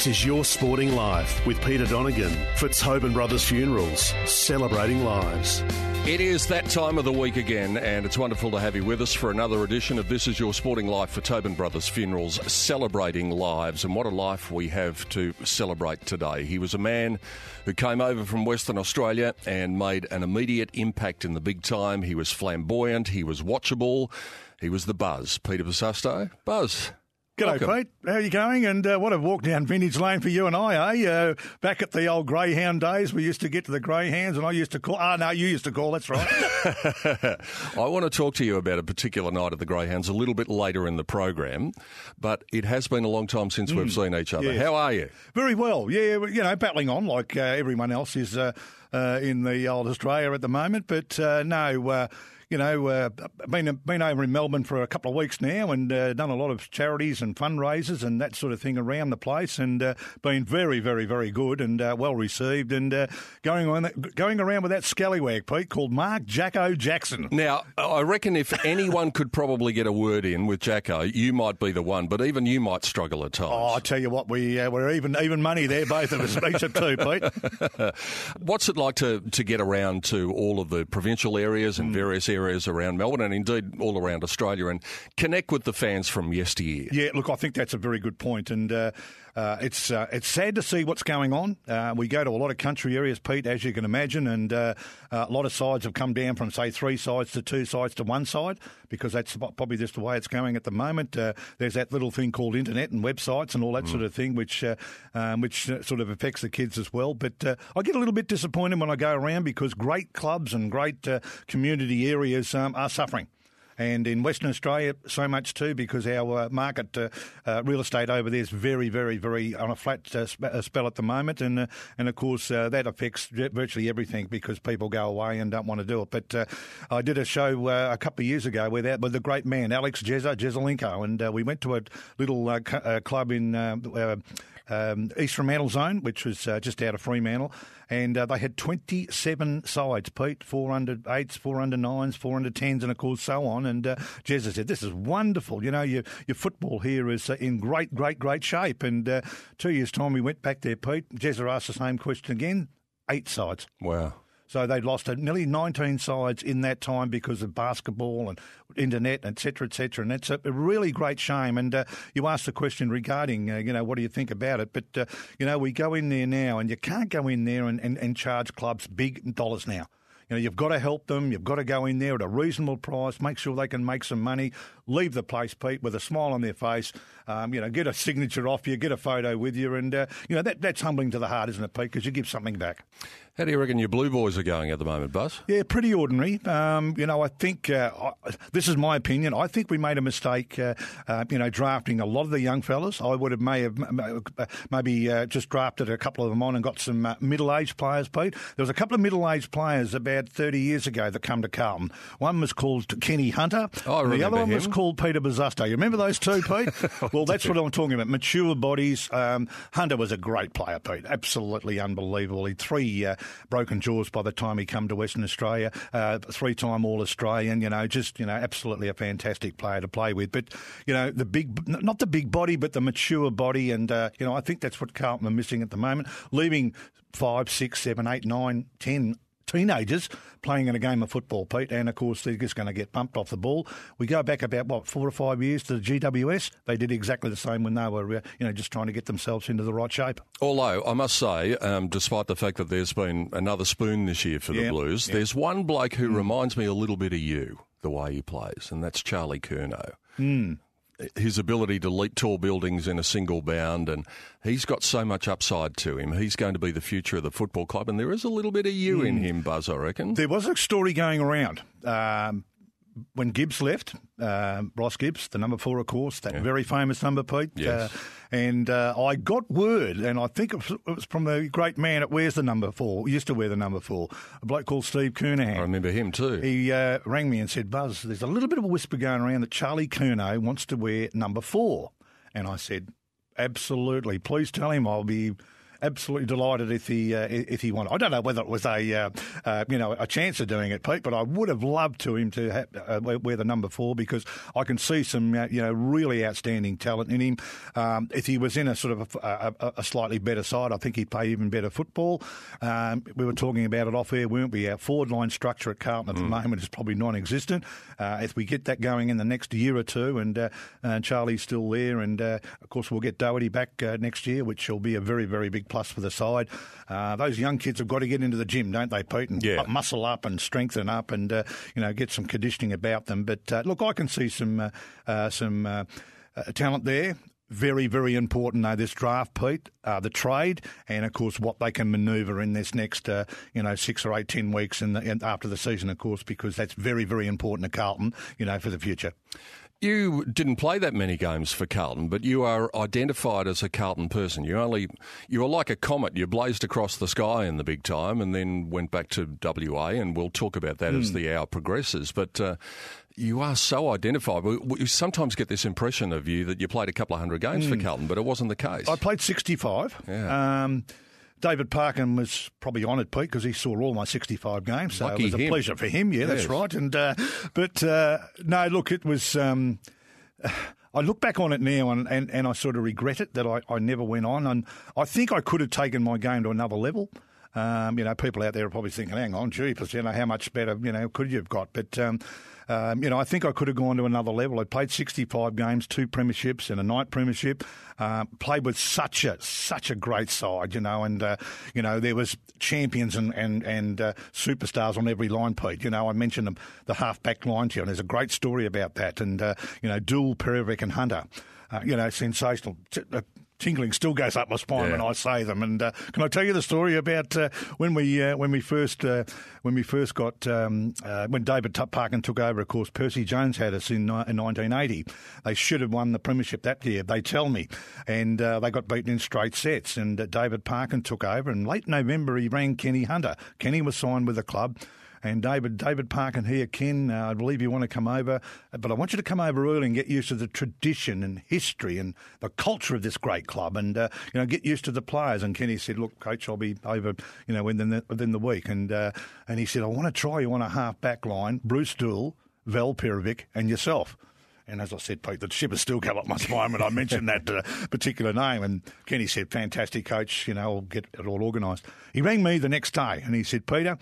This is Your Sporting Life with Peter Donegan for Tobin Brothers Funerals, celebrating lives. It is that time of the week again, and it's wonderful to have you with us for another edition of This Is Your Sporting Life for Tobin Brothers Funerals, celebrating lives. And what a life we have to celebrate today. He was a man who came over from Western Australia and made an immediate impact in the big time. He was flamboyant, he was watchable, he was the buzz. Peter Bosustow. Buzz. G'day, welcome. Pete. How are you going? And uh, what a walk down Vintage Lane for you and I, eh? Uh, back at the old Greyhound days, we used to get to the Greyhounds, and I used to call. Ah, no, you used to call. That's right. I want to talk to you about a particular night at the Greyhounds a little bit later in the program, but it has been a long time since we've seen each other. Mm. yes. How are you? Very well. Yeah, you know, battling on like uh, everyone else is uh, uh, in the old Australia at the moment. But uh, no, uh, you know, uh, been been over in Melbourne for a couple of weeks now, and uh, done a lot of charities and fundraisers and that sort of thing around the place, and uh, been very, very, very good and uh, well received, and uh, going on going around with that scallywag, Pete, called Mark Jacko Jackson. Now, I reckon if anyone could probably get a word in with Jacko, you might be the one, but even you might struggle at times. Oh, I tell you what, we uh, we're even even money there, both of us, each of two, Pete. What's it like to, to get around to all of the provincial areas Mm. and various areas around Melbourne and indeed all around Australia and connect with the fans from yesteryear? Yeah, look, I think that's a very good point, and uh, uh, it's uh, it's sad to see what's going on. Uh, we go to a lot of country areas, Pete, as you can imagine, and uh, a lot of sides have come down from say three sides to two sides to one side because that's probably just the way it's going at the moment. Uh, there's that little thing called internet and websites and all that sort of thing, which uh, um, which sort of affects the kids as well. But uh, I get a little bit disappointed when I go around because great clubs and great uh, community areas um, are suffering. And in Western Australia, so much too, because our uh, market uh, uh, real estate over there is very, very, very on a flat uh, sp- uh, spell at the moment, and uh, and of course that affects virtually everything because people go away and don't want to do it. But I did a show a couple of years ago with that with the great man Alex Jezza Jesaulenko, and we went to a little club in. Um, East Fremantle zone, which was uh, just out of Fremantle, and uh, they had 27 sides, Pete, four under eights, four under nines, four under tens, and of course so on. And uh, Jezza said, "This is wonderful. You know, your your football here is uh, in great, great, great shape." And uh, two years' time, we went back there, Pete. Jezza asked the same question again. Eight sides. Wow. So they'd lost nearly 19 sides in that time because of basketball and internet, et cetera, et cetera. And that's a really great shame. And uh, you asked the question regarding, uh, you know, what do you think about it? But, uh, you know, we go in there now and you can't go in there and, and, and charge clubs big dollars now. You know, you've got to help them. You've got to go in there at a reasonable price, make sure they can make some money, leave the place, Pete, with a smile on their face. Um, you know, get a signature off you, get a photo with you, and uh, you know that that's humbling to the heart, isn't it, Pete? Because you give something back. How do you reckon your Blue Boys are going at the moment, Buzz? Yeah, pretty ordinary. Um, you know, I think uh, I, this is my opinion. I think we made a mistake. Uh, uh, you know, drafting a lot of the young fellas. I would have may have m- maybe uh, just drafted a couple of them on and got some uh, middle-aged players. Pete, there was a couple of middle-aged players about thirty years ago that come to Carlton. One was called Kenny Hunter. Oh, I and the remember other one was him. Called Peter Bosustow. You remember those two, Pete? well, that's what I'm talking about. Mature bodies. Um, Hunter was a great player, Pete. Absolutely unbelievable. He had three uh, broken jaws by the time he come to Western Australia. Uh, three-time All-Australian. You know, just you know, absolutely a fantastic player to play with. But you know, the big, not the big body, but the mature body, and uh, you know, I think that's what Carlton are missing at the moment. Leaving five, six, seven, eight, nine, ten teenagers playing in a game of football, Pete, and of course they're just going to get bumped off the ball. We go back about what four or five years to the GWS. They did exactly the same when they were, uh, you know, just trying to get themselves into the right shape. Although I must say, um, despite the fact that there's been another spoon this year for the Blues, yeah. there's one bloke who reminds me a little bit of you, the way he plays, and that's Charlie Curnow. His ability to leap tall buildings in a single bound, and he's got so much upside to him. He's going to be the future of the football club, and there is a little bit of you in him, Buzz, I reckon. There was a story going around um, when Gibbs left, um, Ross Gibbs, the number four, of course, that very famous number, Pete. Yes. Uh, and uh, I got word, and I think it was, it was from the great man that wears the number four, used to wear the number four, a bloke called Steve Kernahan. I remember him too. He uh, rang me and said, Buzz, there's a little bit of a whisper going around that Charlie Curnow wants to wear number four. And I said, absolutely. Please tell him I'll be absolutely delighted if he uh, if he wanted. I don't know whether it was a uh, uh, you know a chance of doing it, Pete, but I would have loved to him to have, uh, wear- the number four because I can see some uh, you know really outstanding talent in him. Um, if he was in a sort of a, a, a slightly better side, I think he'd play even better football. Um, we were talking about it off air, weren't we? Our forward line structure at Carlton at the moment is probably non-existent. Uh, if we get that going in the next year or two, and uh, and Charlie's still there, and uh, of course we'll get Doherty back uh, next year, which will be a very very big plus for the side. Uh, those young kids have got to get into the gym, don't they, Pete? And Yeah. muscle up and strengthen up, and uh, you know get some conditioning about them. But uh, look, I can see some uh, uh, some uh, uh, talent there. Very, very important though this draft, Pete, uh, the trade, and of course what they can manoeuvre in this next, uh, you know, six or eight, ten weeks, in the, in, after the season, of course, because that's very, very important to Carlton, you know, for the future. You didn't play that many games for Carlton, but you are identified as a Carlton person. You only you were like a comet. You blazed across the sky in the big time, and then went back to WA. And we'll talk about that as the hour progresses. But uh, you are so identified. We, we sometimes get this impression of you that you played a couple of hundred games for Carlton, but it wasn't the case. I played 65. Yeah. Um, David Parkin was probably honoured, Pete, because he saw all my 65 games. So Lucky it was a him. pleasure for him. Yeah, that's right. And uh, But uh, no, look, it was. Um, I look back on it now and, and, and I sort of regret it that I, I never went on. And I think I could have taken my game to another level. Um, you know, people out there are probably thinking, hang on, jeepers, you know, how much better, you know, could you have got? But, um, um, you know, I think I could have gone to another level. I played 65 games, two premierships and a night premiership. Uh, played with such a such a great side, you know, and uh, you know there was champions and and and uh, superstars on every line, Pete. You know, I mentioned them, the half back line to you, and there's a great story about that. And uh, you know, Doull Perovic, and Hunter. Uh, you know, sensational. Tingling still goes up my spine Yeah. when I say them. And uh, can I tell you the story about uh, when we uh, when we first uh, when we first got um, uh, when David Parkin took over? Of course, Percy Jones had us in, in 1980. They should have won the premiership that year. They tell me, and uh, they got beaten in straight sets. And uh, David Parkin took over. And late November, he rang Kenny Hunter. Kenny was signed with the club. And David, David Parkin here, Ken, uh, I believe you want to come over, but I want you to come over early and get used to the tradition and history and the culture of this great club, and uh, you know get used to the players. And Kenny said, "Look, coach, I'll be over, you know, within the, within the week." And uh, and he said, "I want to try you on a half back line, Bruce Doull, Val Perovic, and yourself." And as I said, Pete, the ship has still come up my spine when I mentioned that uh, particular name. And Kenny said, fantastic coach, you know, I'll get it all organised. He rang me the next day and he said, Peter,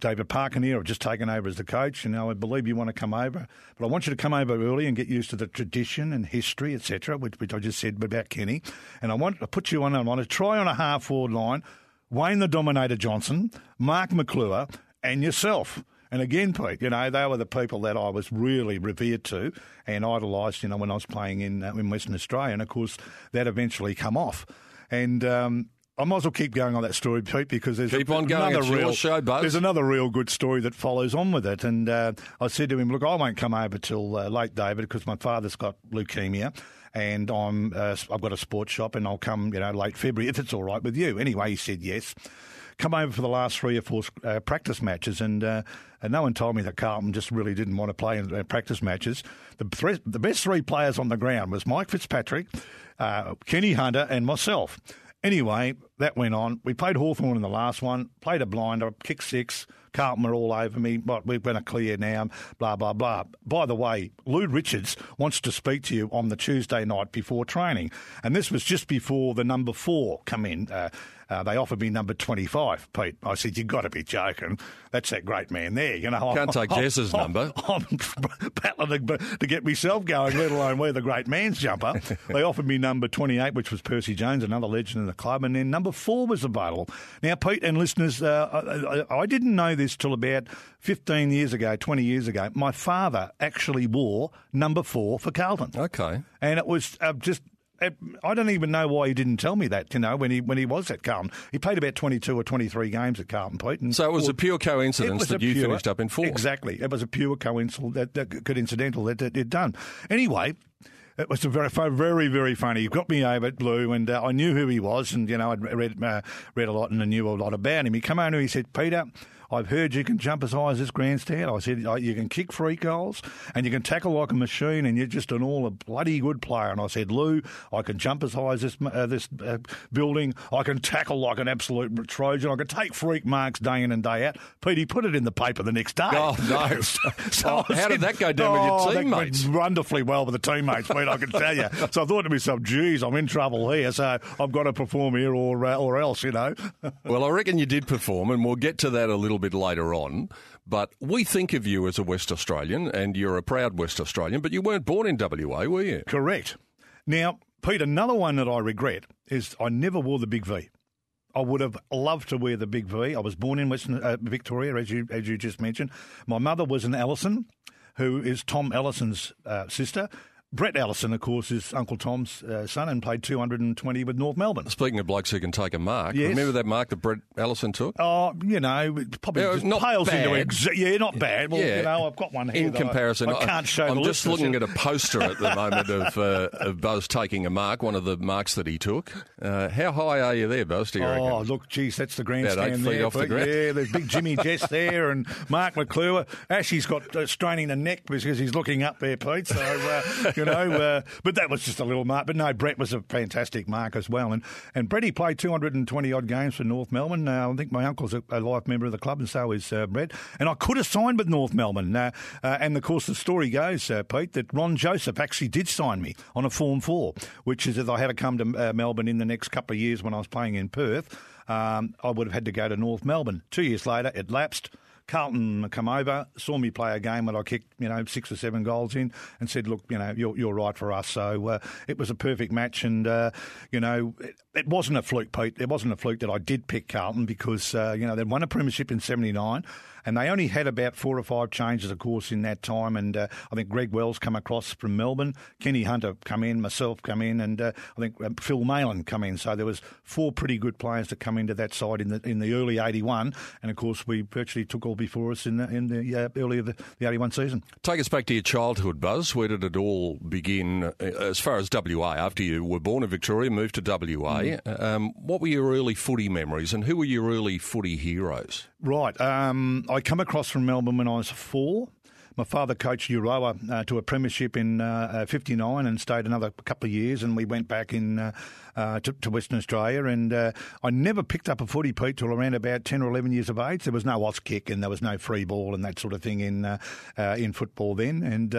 David Parkin here, I've just taken over as the coach, and I believe you want to come over, but I want you to come over early and get used to the tradition and history, etc., which, which I just said about Kenny. And I want to put you on, I want to try on a half forward line, Wayne the Dominator Johnson, Mark McClure, and yourself. And again, Pete, you know, they were the people that I was really revered to and idolised, you know, when I was playing in uh, in Western Australia. And of course, that eventually come off. And um, I might as well keep going on that story, Pete, because there's Keep on going. another real show, Buzz. There's another real good story that follows on with it. And uh, I said to him, "Look, I won't come over till uh, late, David, because my father's got leukemia." And I'm, uh, I've got a sports shop, and I'll come, you know, late February if it's all right with you. Anyway, he said yes come over for the last three or four uh, practice matches, and, uh, and no one told me that Carlton just really didn't want to play in uh, practice matches. The, three, the best three players on the ground was Mike Fitzpatrick, uh, Kenny Hunter, and myself. Anyway, that went on. We played Hawthorn in the last one, played a blinder, kicked six. Carlton were all over me. But we're going to clear now, blah, blah, blah. By the way, Lou Richards wants to speak to you on the Tuesday night before training. And this was just before the number four come in. Uh, uh, they offered me number 25, Pete. I said, You've got to be joking. That's that great man there. You know, Can't take Jess's number. I'm battling to, to get myself going, let alone wear the great man's jumper. they offered me number 28, which was Percy Jones, another legend in the club, and then number four was available. Now, Pete and listeners, uh, I, I didn't know this till about 15 years ago, 20 years ago. My father actually wore number four for Carlton. Okay. And it was uh, just I don't even know why he didn't tell me that. You know, when he when he was at Carlton, he played about twenty two or twenty three games at Carlton, Pete. And so it was a pure coincidence that you pure, finished up in four. Exactly, it was a pure coincidence that, that coincidental that it done. Anyway. It was a very, very, very funny. He got me over at Lou, and uh, I knew who he was, and you know, I'd read uh, read a lot and I knew a lot about him. He came over and he said, "Peter, I've heard you can jump as high as this grandstand. I said, you can kick free goals and you can tackle like a machine and you're just an all a bloody good player. And I said, Lou, I can jump as high as this uh, this uh, building. I can tackle like an absolute Trojan. I can take freak marks day in and day out. Pete, he put it in the paper the next day. Oh, no. so, so oh, how did that go down oh, with your teammates? That went wonderfully well with the teammates, Pete, I can tell you. So I thought to myself, geez, I'm in trouble here. So I've got to perform here or, uh, or else, you know. well, I reckon you did perform, and we'll get to that a little bit later on. But we think of you as a West Australian, and you're a proud West Australian, but you weren't born in WA, were you? Correct. Now, Pete, another one that I regret is I never wore the big V. I would have loved to wear the big V. I was born in Western uh, Victoria, as you as you just mentioned. My mother was an Allison, who is Tom Allison's uh, sister. Brett Allison, of course, is Uncle Tom's uh, son and played 220 with North Melbourne. Speaking of blokes who can take a mark, yes. remember that mark that Brett Allison took? Oh, you know, probably yeah, not pales bad. into ex- Yeah, not bad. Well, yeah. you know, I've got one here. In comparison, I, I, can't show I'm just looking at a poster at the moment of, uh, of Buzz taking a mark, one of the marks that he took. Uh, how high are you there, Buzz, do you oh, reckon? look, geez, that's the grandstand About eight there. off the ground. Yeah, there's big Jimmy Jess there and Mark McClure. Ashley's got uh, straining the neck because he's looking up there, Pete. So, uh, you know... Uh, but that was just a little mark. But no, Brett was a fantastic mark as well. And and Bretty played 220 odd games for North Melbourne. Uh, I think my uncle's a, a, life member of the club, and so is uh, Brett. And I could have signed with North Melbourne. Uh and of course, the story goes, uh, Pete, that Ron Joseph actually did sign me on a Form 4, which is if I had to come to uh, Melbourne in the next couple of years when I was playing in Perth, um, I would have had to go to North Melbourne. Two years later, it lapsed. Carlton come over, saw me play a game when I kicked, you know, six or seven goals in, and said, "Look, you know, you're, you're right for us." So uh, it was a perfect match, and uh, you know, it, it, wasn't a fluke, Pete. It wasn't a fluke that I did pick Carlton because uh, you know they'd won a premiership in '79 and they only had about four or five changes, of course, in that time. And uh, I think Greg Wells come across from Melbourne, Kenny Hunter come in, myself come in, and uh, I think uh, Phil Maylin come in. So there was four pretty good players to come into that side in the in the early '81, and of course we virtually took all before us in the, in the uh, early of the, the '81 season. Take us back to your childhood, Buzz. Where did it all begin? Uh, as far as WA, after you were born in Victoria, moved to WA, mm. um, what were your early footy memories, and who were your early footy heroes? Right. Um, I come across from Melbourne when I was four. My father coached Euroa uh, to a premiership in uh, '59 uh, and stayed another couple of years, and we went back in uh, uh to, to, Western Australia. And uh, I never picked up a footy, Pete, till around about 10 or 11 years of age. There was no Auskick and there was no free ball and that sort of thing in in football then. And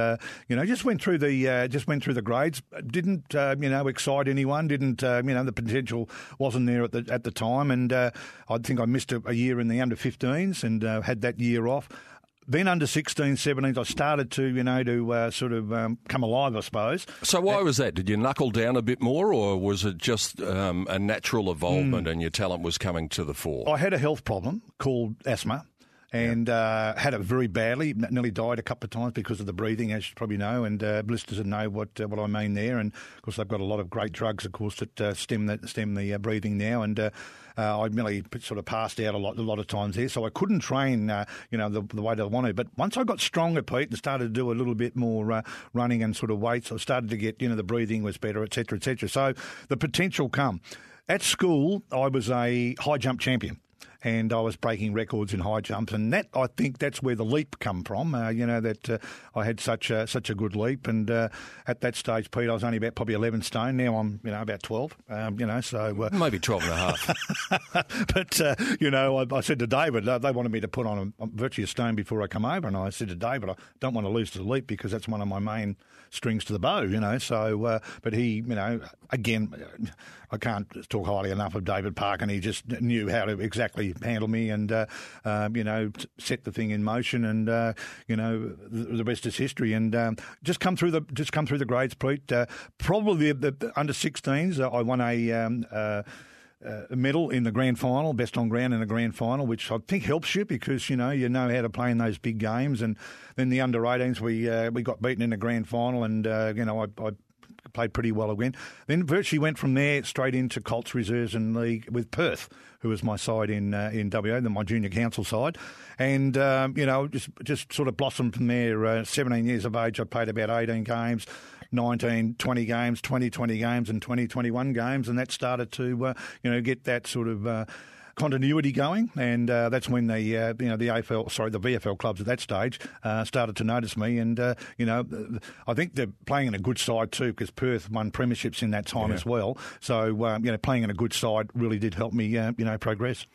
you know, just went through the just went through the grades. Didn't you know excite anyone? Didn't you know the potential wasn't there at the at the time? And I think I missed a, a year in the under 15s and had that year off then under 16, 17, I started to, you know, to uh, sort of um, come alive, I suppose. So why uh, was that? Did you knuckle down a bit more, or was it just um, a natural involvement mm, and your talent was coming to the fore? I had a health problem called asthma and uh, had it very badly. Nearly died a couple of times because of the breathing, as you probably know. And uh, blisters and know what uh, what I mean there. And of course, they've got a lot of great drugs, of course, that uh, stem that stem the uh, breathing now. And uh, I nearly sort of passed out a lot a lot of times there, so I couldn't train, you know, the, the way that I wanted. But once I got stronger, Pete, and started to do a little bit more running and sort of weights, I started to get, you know, the breathing was better, etc., etc. So the potential come. At school, I was a high jump champion and I was breaking records in high jumps, and that I think that's where the leap come from. Uh, you know that uh, I had such a, such a good leap, and uh, at that stage, Pete, I was only about probably 11 stone. Now I'm you know about 12. Um, you know, so uh, maybe 12 and a half. but uh, you know, I, I, said to David, uh, they wanted me to put on a, virtually a stone before I come over, and I said to David, I don't want to lose to the leap because that's one of my main strings to the bow. You know, so but he, you know, again, I can't talk highly enough of David Park, and he just knew how to exactly handle me and, uh, uh, you know, set the thing in motion. And, uh, you know, the, the, rest is history. And um, just come through the just come through the grades, Pete. Uh, probably the, the, under 16s, uh, I won a. Um, uh, uh, medal in the grand final, best on ground in the grand final, which I think helps you because you know you know how to play in those big games. And then the under 18s, we uh, we got beaten in the grand final, and uh, you know I, I played pretty well again. Then virtually went from there straight into Colts reserves and league with Perth, who was my side in uh, in WA, then my junior council side, and um, you know just just sort of blossomed from there. Uh, 17 years of age, I played about 18 games. 19, 20 games, 20, 20 games, and 20, 21 games, and that started to, uh, you know, get that sort of uh, continuity going, and uh, that's when the uh, you know the AFL, sorry, the VFL clubs at that stage uh, started to notice me, and uh, you know I think they're playing in a good side too because Perth won premierships in that time yeah. as well. So um, you know playing in a good side really did help me uh, you know progress.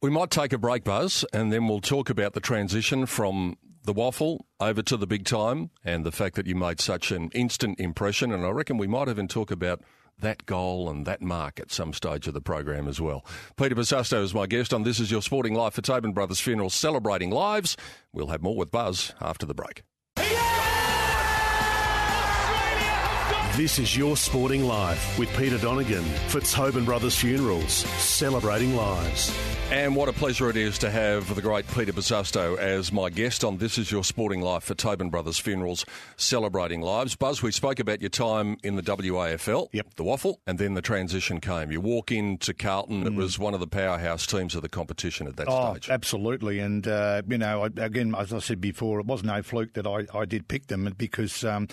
We might take a break, Buzz, and then we'll talk about the transition from the waffle over to the big time and the fact that you made such an instant impression. And I reckon we might even talk about that goal and that mark at some stage of the program as well. Peter Bosustow is my guest on This Is Your Sporting Life for Tobin Brothers Funeral, celebrating lives. We'll have more with Buzz after the break. This is Your Sporting Life with Peter Donegan for Tobin Brothers Funerals, celebrating lives. And what a pleasure it is to have the great Peter Bosustow as my guest on This Is Your Sporting Life for Tobin Brothers Funerals, celebrating lives. Buzz, we spoke about your time in the WAFL, yep. the waffle, and then the transition came. You walk into Carlton, mm. it was one of the powerhouse teams of the competition at that oh, stage. Absolutely. And, uh, you know, again, as I said before, it was no fluke that I, I did pick them because. Um,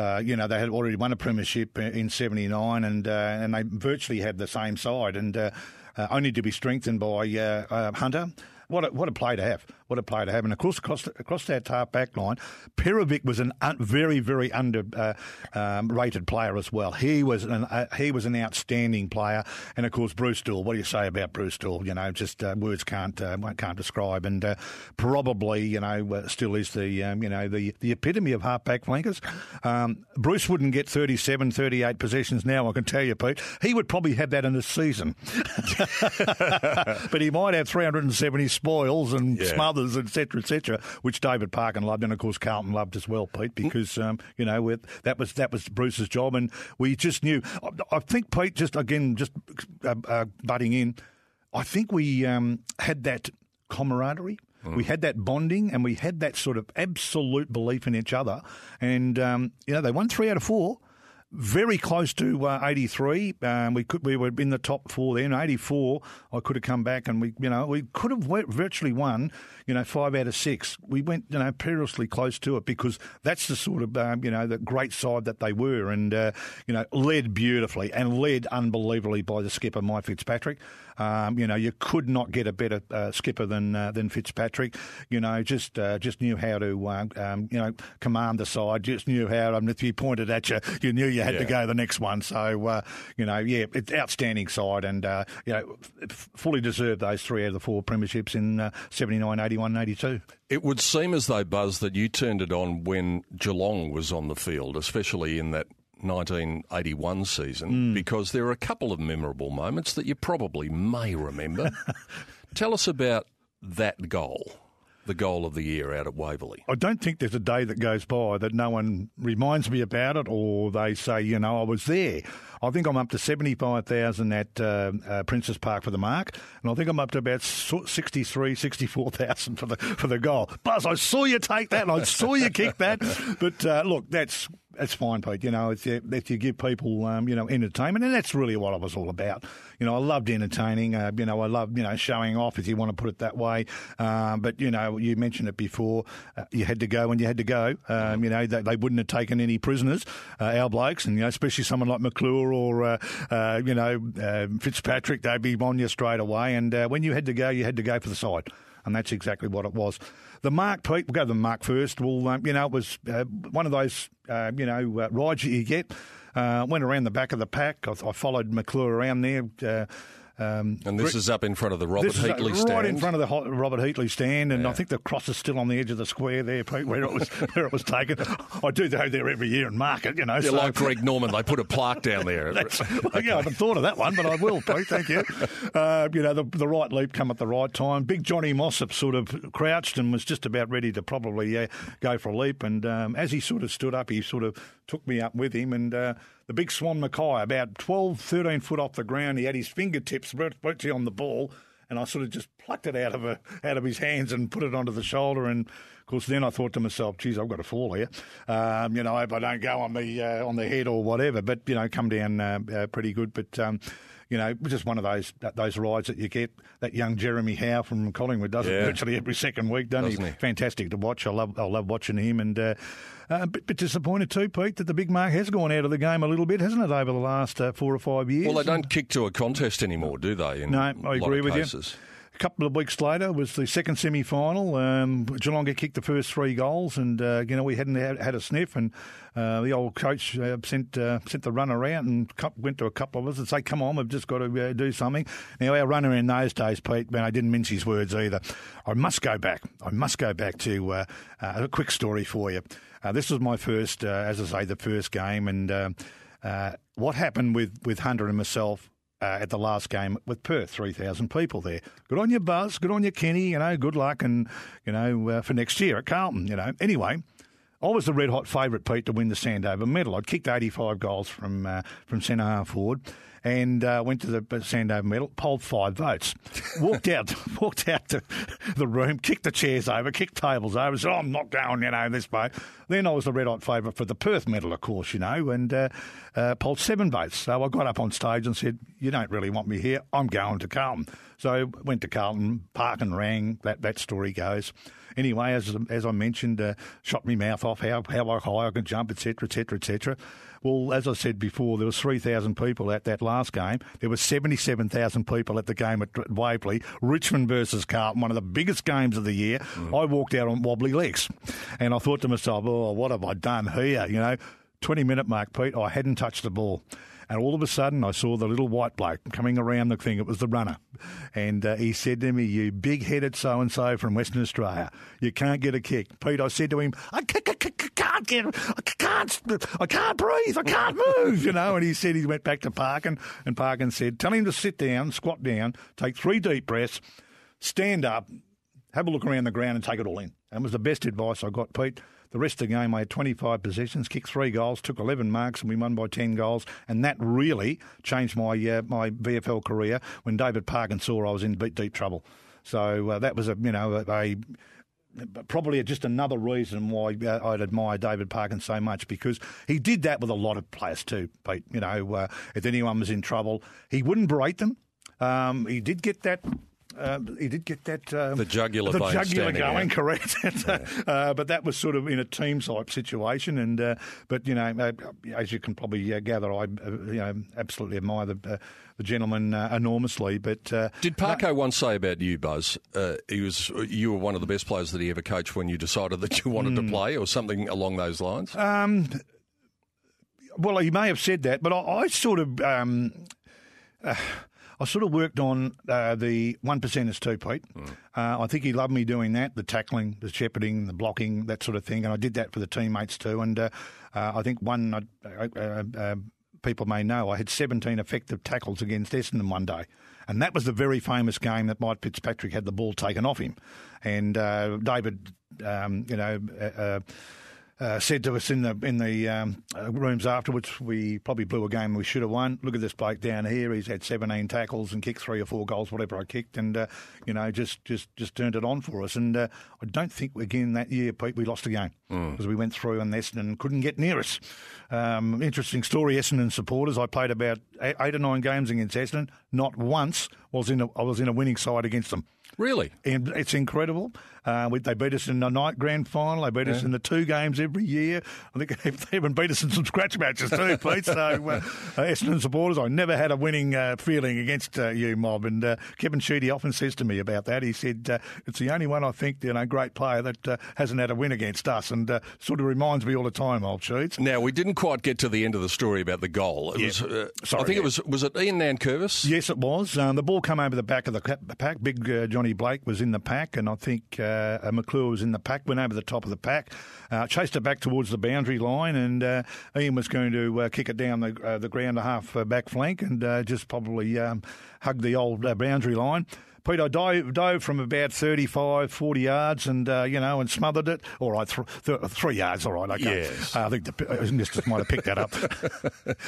uh, you know, they had already won a premiership in '79, and uh, and they virtually had the same side, and uh, uh only to be strengthened by uh, Hunter. What a, what a play to have! What a play to have! And of course, across across that half back line, Perovic was a un, very very underrated uh, um, player as well. He was an uh, he was an outstanding player, and of course Bruce Doull. What do you say about Bruce Doull? You know, just uh, words can't uh, can't describe, and uh, probably you know uh, still is the um, you know the the epitome of half back flankers. Um, Bruce wouldn't get 37, 38 possessions now. I can tell you, Pete. He would probably have that in a season, but he might have 370 spoils and yeah. smothers, etc., etc., which David Parkin loved, and of course Carlton loved as well, Pete, because um, you know with, that was that was Bruce's job, and we just knew. I, I think Pete, just again, just uh, uh, butting in, I think we um, had that camaraderie. Mm. We had that bonding and we had that sort of absolute belief in each other. And, um, you know, they won three out of four very close to uh, 83. Um, we could we were in the top four then. 84, I could have come back and we you know we could have virtually won. You know, five out of six. We went you know perilously close to it because that's the sort of um, you know the great side that they were, and uh, you know led beautifully and led unbelievably by the skipper Mike Fitzpatrick. Um, you know, you could not get a better uh, skipper than uh, than Fitzpatrick. You know, just uh, just knew how to uh, um, you know command the side. Just knew how. Um, if he pointed at you, you knew you had yeah. to go the next one. So uh, you know, yeah, it's outstanding side, and uh, you know, f- fully deserved those three out of the four premierships in 79, 81, 82. It would seem as though Buzz that you turned it on when Geelong was on the field, especially in that 1981 season mm. because there are a couple of memorable moments that you probably may remember. Tell us about that goal the goal of the year out at Waverley? I don't think there's a day that goes by that no one reminds me about it or they say, you know, I was there. I think I'm up to 75,000 at uh, uh, Princes Park for the mark, and I think I'm up to about 63, 64,000 for the for the goal. Buzz, I saw you take that, and I saw you kick that. But uh, look, that's it's fine, Pete. You know, that you give people, um, you know, entertainment, and that's really what I was all about. You know, I loved entertaining. Uh, you know, I loved, you know, showing off, if you want to put it that way. Um, but you know, you mentioned it before. Uh, you had to go when you had to go. Um, you know, they, they, wouldn't have taken any prisoners, uh, our blokes, and you know, especially someone like McClure or uh, uh, you know uh, Fitzpatrick. They'd be on you straight away. And when you had to go, you had to go for the side and that's exactly what it was. The mark, Pete, we'll go to the mark first. Well, um, you know, it was uh, one of those, uh, you know, uh, rides that you get. Uh, went around the back of the pack. I, I followed McClure around there. Um, and this is up in front of the Robert Heatley stand. Right in front of the Robert Heatley stand, and yeah. I think the cross is still on the edge of the square there, where it was where it was taken. I do go there every year and mark it, you know. Yeah, so. like Greg Norman, they put a plaque down there. well, yeah, I haven't thought of that one, but I will, Pete. Thank you. Uh, you know, the, the right leap come at the right time. Big Johnny Mossop sort of crouched and was just about ready to probably uh, go for a leap, and um, as he sort of stood up, he sort of took me up with him, and uh, the big Swan Mackay, about 12, 13 foot off the ground. He had his fingertips virtually on the ball, and I sort of just plucked it out of a, out of his hands and put it onto the shoulder. And of course, then I thought to myself, "Geez, I've got to fall here." Um, you know, I hope I don't go on the uh, on the head or whatever. But you know, come down uh, uh, pretty good. But um, you know, just one of those those rides that you get. That young Jeremy Howe from Collingwood does yeah. it virtually every second week, doesn't, doesn't he? he? Fantastic to watch. I love I love watching him and. Uh, uh, a bit, bit, disappointed too, Pete, that the big mark has gone out of the game a little bit, hasn't it, over the last uh, four or five years? Well, they don't kick to a contest anymore, do they? no, I agree with cases? you couple of weeks later was the second semi final. Um, Geelong kicked the first three goals, and uh, you know we hadn't had, had a sniff. And uh, the old coach uh, sent uh, sent the runner out and went to a couple of us and say, "Come on, we've just got to uh, do something." Now our runner in those days, Pete, man, I didn't mince his words either. I must go back. I must go back to uh, a quick story for you. this was my first, as I say, the first game, and what happened with with Hunter and myself uh, at the last game with Perth, 3,000 people there. Good on you, Buzz. Good on you, Kenny. You know, good luck and, you know, uh, for next year at Carlton, you know. Anyway, I was the red hot favourite, Pete, to win the Sandover medal. I'd kicked 85 goals from uh, from centre half forward and uh, went to the Sandover medal, polled five votes, walked out, walked out to the room, kicked the chairs over, kicked tables over, said, oh, I'm not going, you know, this way. Then I was the red hot favourite for the Perth medal, of course, you know, and uh, uh, polled seven votes. So I got up on stage and said, you don't really want me here, I'm going to Carlton. So I went to Carlton, Park and rang, that, that story goes. Anyway, as as I mentioned, uh, shot my mouth off how how high I can jump, etc., etc., etc. Well, as I said before, there was 3,000 people at that last game. There were 77,000 people at the game at Waverley, Richmond versus Carlton, one of the biggest games of the year. Mm. I walked out on wobbly legs. And I thought to myself, oh, what have I done here? You know, 20 minute mark, Pete, I hadn't touched the ball. And all of a sudden, I saw the little white bloke coming around the thing. It was the runner. And uh, he said to me, You big headed so and so from Western Australia, you can't get a kick. Pete, I said to him, I can't get, I can't, I can't breathe, I can't move, you know. And he said he went back to Parkin, and Parkin said, Tell him to sit down, squat down, take three deep breaths, stand up, have a look around the ground, and take it all in. That was the best advice I got, Pete. The rest of the game, I had 25 possessions, kicked three goals, took 11 marks, and we won by 10 goals. And that really changed my uh, my VFL career when David Parkin saw I was in deep, deep trouble. So uh, that was a you know a, a probably just another reason why uh, I'd admire David Parkin so much because he did that with a lot of players too, Pete. You know, uh, if anyone was in trouble, he wouldn't berate them. Um, he did get that uh, he did get that um, the jugular, the jugular going, correct. yeah. uh, but that was sort of in a team type situation, and uh, but you know, uh, as you can probably uh, gather, I you know absolutely admire the the gentleman enormously. But did Parko no, once say about you, Buzz? he was you were one of the best players that he ever coached when you decided that you wanted mm. to hmm. play, or something along those lines. Um, well, he may have said that, but I, I sort of. Um, I sort of worked on uh, the one percenters too, Pete. Mm. Uh, I think he loved me doing that, the tackling, the shepherding, the blocking, that sort of thing, and I did that for the teammates too. And uh, uh I think one uh, uh, people may know I had 17 effective tackles against Essendon one day, and that was the very famous game that Mike Fitzpatrick had the ball taken off him, and David, um, you know uh, said to us in the in the um, uh, rooms afterwards, we probably blew a game we should have won. Look at this bloke down here; he's had 17 tackles and kicked three or four goals, whatever I kicked, and uh, you know just just just turned it on for us. And uh, I don't think again that year, Pete, we lost a game because we went through and Essendon couldn't get near us. Um, interesting story, Essendon supporters. I played about eight, eight or nine games against Essendon. Not once was in a, I was in a winning side against them. Really? And it's incredible. Uh, we, they beat us in the night grand final. They beat us in the two games every year. I think they even beat us in some scratch matches too, Pete. So, uh, uh, Essendon supporters, I never had a winning uh, feeling against uh, you, Mob. And uh, Kevin Sheedy often says to me about that. He said, uh, it's the only one I think, you know, great player that uh, hasn't had a win against us. And uh, sort of reminds me all the time, old Sheets. Now, we didn't quite get to the end of the story about the goal. It Yeah. was, uh, Sorry, I think yeah. it was, was it Ian Nankervis? Yes, it was. Um, the ball came over the back of the pack. Big uh, Johnny Blake was in the pack, and I think uh, uh, McClure was in the pack. Went over the top of the pack, uh, chased it back towards the boundary line, and uh, Ian was going to uh, kick it down the uh, the ground a half back flank, and just probably um, hug the old boundary line. Pete, I dove, dove from about 35, 40 yards and, uh, you know, and smothered it. All right, th- th- three yards, all right, okay. Yes. Uh, I think the uh, Mistress might have picked that up.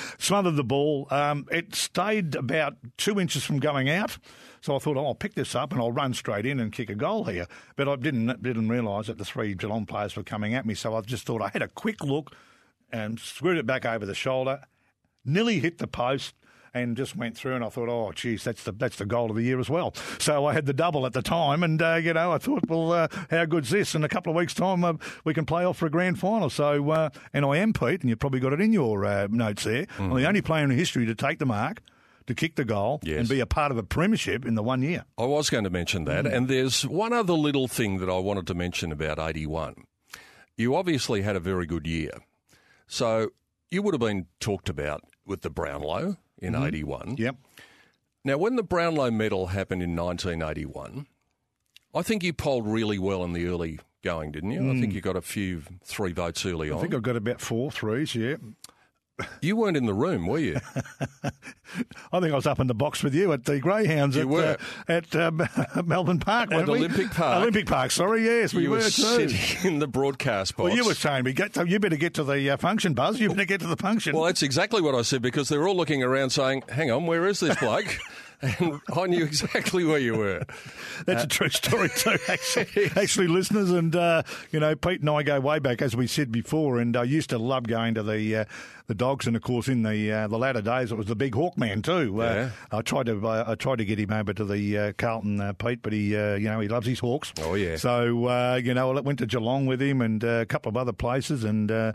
Smothered the ball. Um, it stayed about two inches from going out. So I thought, oh, I'll pick this up and I'll run straight in and kick a goal here. But I didn't didn't realise that the three Geelong players were coming at me. So I just thought I had a quick look and screwed it back over the shoulder, nearly hit the post. And just went through, and I thought, oh, geez, that's the that's the goal of the year as well. So I had the double at the time, and uh, you know, I thought, well, uh, how good's this? In a couple of weeks' time, uh, we can play off for a grand final. So, uh, and I am Pete, and you've probably got it in your uh, notes there. I'm the only player in history to take the mark, to kick the goal, Yes. and be a part of a premiership in the one year. I was going to mention that. Mm. And there's one other little thing that I wanted to mention about 81. You obviously had a very good year. So you would have been talked about with the Brownlow in Mm-hmm. 81. Yep. Now, when the Brownlow medal happened in 1981, I think you polled really well in the early going, didn't you? I think you got a few three votes early Mm. I on. think I've got about four threes. Yeah. You weren't in the room, were you? I think I was up in the box with you at the Greyhounds You at were. Uh, at um, Melbourne Park. At weren't we? Olympic Park. Olympic Park. Sorry, yes, we you were, were sitting in the broadcast box. Well, you were saying we get to, you better get to the uh, function, Buzz. You better get to the function. Well, that's exactly what I said because they're all looking around saying, hang on, where is this bloke? And I knew exactly where you were. That's a true story too, actually, actually listeners. And, uh, you know, Pete and I go way back, as we said before, and I used to love going to the uh, the dogs. And, of course, in the uh, the latter days, it was the big hawk man too. Uh, Yeah. I tried to uh, I tried to get him over to the uh, Carlton, uh, Pete, but he, uh, you know, he loves his hawks. Oh, yeah. So, uh, you know, I went to Geelong with him and uh, a couple of other places. And uh,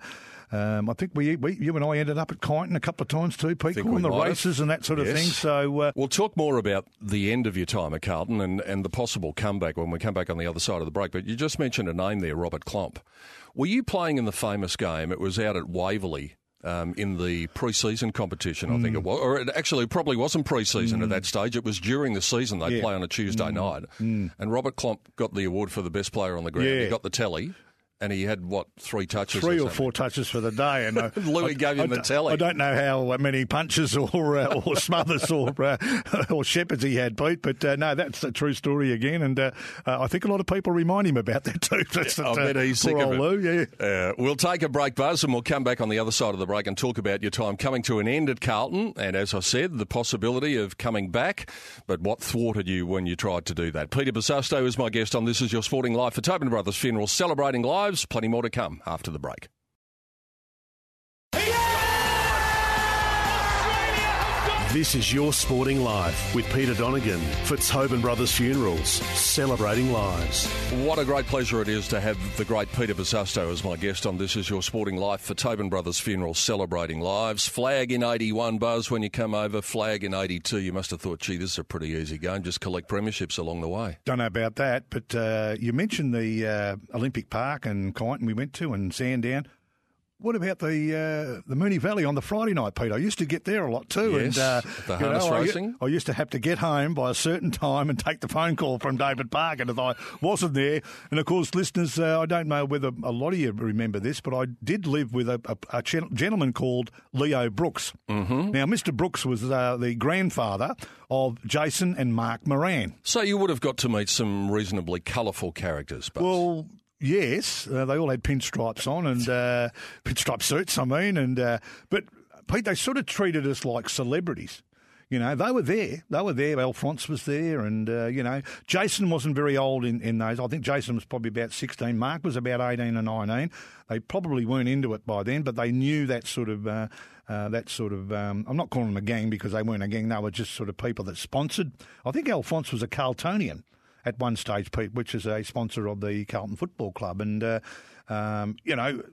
um, I think we, we, you and I ended up at Kyneton a couple of times too, Pete, calling we the might races and that sort of thing. So, uh, We'll talk more about the end of your time at Carlton and, and the possible comeback when we come back on the other side of the break. But you just mentioned a name there, Robert Klomp. Were you playing in the famous game? It was out at Waverley. Um, in the pre-season competition, I think it was, or it actually probably wasn't pre-season at that stage. It was during the season. They Yeah. play on a Tuesday night, and Robert Klomp got the award for the best player on the ground. Yeah. He got the telly, and he had what three touches? three or something? four touches for the day, and uh, Louis gave him I, the telly. I don't know how many punches or uh, or smothers or uh, or shepherds he had, Pete, but uh, no, that's a true story again, and uh, uh, I think a lot of people remind him about that too. That's I that, bet he's sick of it. Lou, yeah. Uh, we'll take a break, Buzz, and we'll come back on the other side of the break and talk about your time coming to an end at Carlton. And as I said, the possibility of coming back. But what thwarted you when you tried to do that? Peter Bosustow is my guest on This Is Your Sporting Life for Tobin Brothers Funeral, celebrating lives. Plenty more to come after the break. This is Your Sporting Life with Peter Donegan for Tobin Brothers Funerals, celebrating lives. What a great pleasure it is to have the great Peter Bosustow as my guest on This Is Your Sporting Life for Tobin Brothers Funerals, celebrating lives. Flag in 81, Buzz, when you come over. Flag in 82. You must have thought, gee, this is a pretty easy game. Just collect premierships along the way. Don't know about that, but uh, you mentioned the uh, Olympic Park and Kyneton we went to and Sandown. What about the uh, the Moonee Valley on the Friday night, Pete? I used to get there a lot too. Yes, and, uh, the you harness know, I- racing. I, used to have to get home by a certain time and take the phone call from David Park. And if I wasn't there, and of course, listeners, uh, I don't know whether a lot of you remember this, but I did live with a, a, a gen- gentleman called Leo Brooks. Mm-hmm. Now, Mr. Brooks was uh, the grandfather of Jason and Mark Moran. So you would have got to meet some reasonably colourful characters, Buzz. Well, yes, uh, they all had pinstripes on and uh, pinstripe suits. I mean, and uh, but Pete, they sort of treated us like celebrities. You know, they were there. They were there. Alphonse was there, and uh, you know, Jason wasn't very old in, in those. I think Jason was probably about sixteen. Mark was about eighteen or nineteen. They probably weren't into it by then, but they knew that sort of. Uh, uh, that sort of, um, I'm not calling them a gang because they weren't a gang. They were just sort of people that sponsored. I think Alphonse was a Carltonian at one stage, Pete, which is a sponsor of the Carlton Football Club, and uh, um, you know,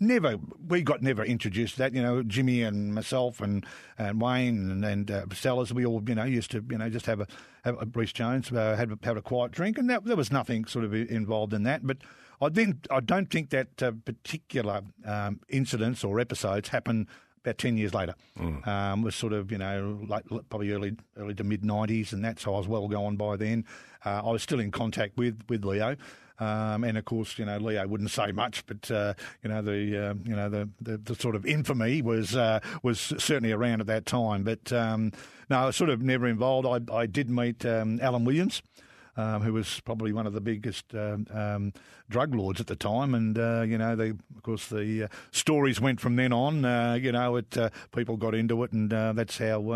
never we got never introduced that. You know, Jimmy and myself and and Wayne and, and uh, Sellers, we all you know used to you know just have a, have a Bruce Jones uh, had had a quiet drink, and that, there was nothing sort of involved in that. But I think I don't think that uh, particular um, incidents or episodes happen about 10 years later. Mm. Um, was sort of, you know, like probably early early to mid 90s, and that's how I was well gone by then. Uh, I was still in contact with, with Leo. Um, and of course, you know, Leo wouldn't say much, but uh, you know, the uh, you know the, the, the sort of infamy was uh, was certainly around at that time. But um, no, I was sort of never involved. I, I did meet um, Alan Williams um, who was probably one of the biggest um, um, drug lords at the time. And, uh, you know, they, of course, the uh, stories went from then on. Uh, you know, it, uh, people got into it, and uh, that's how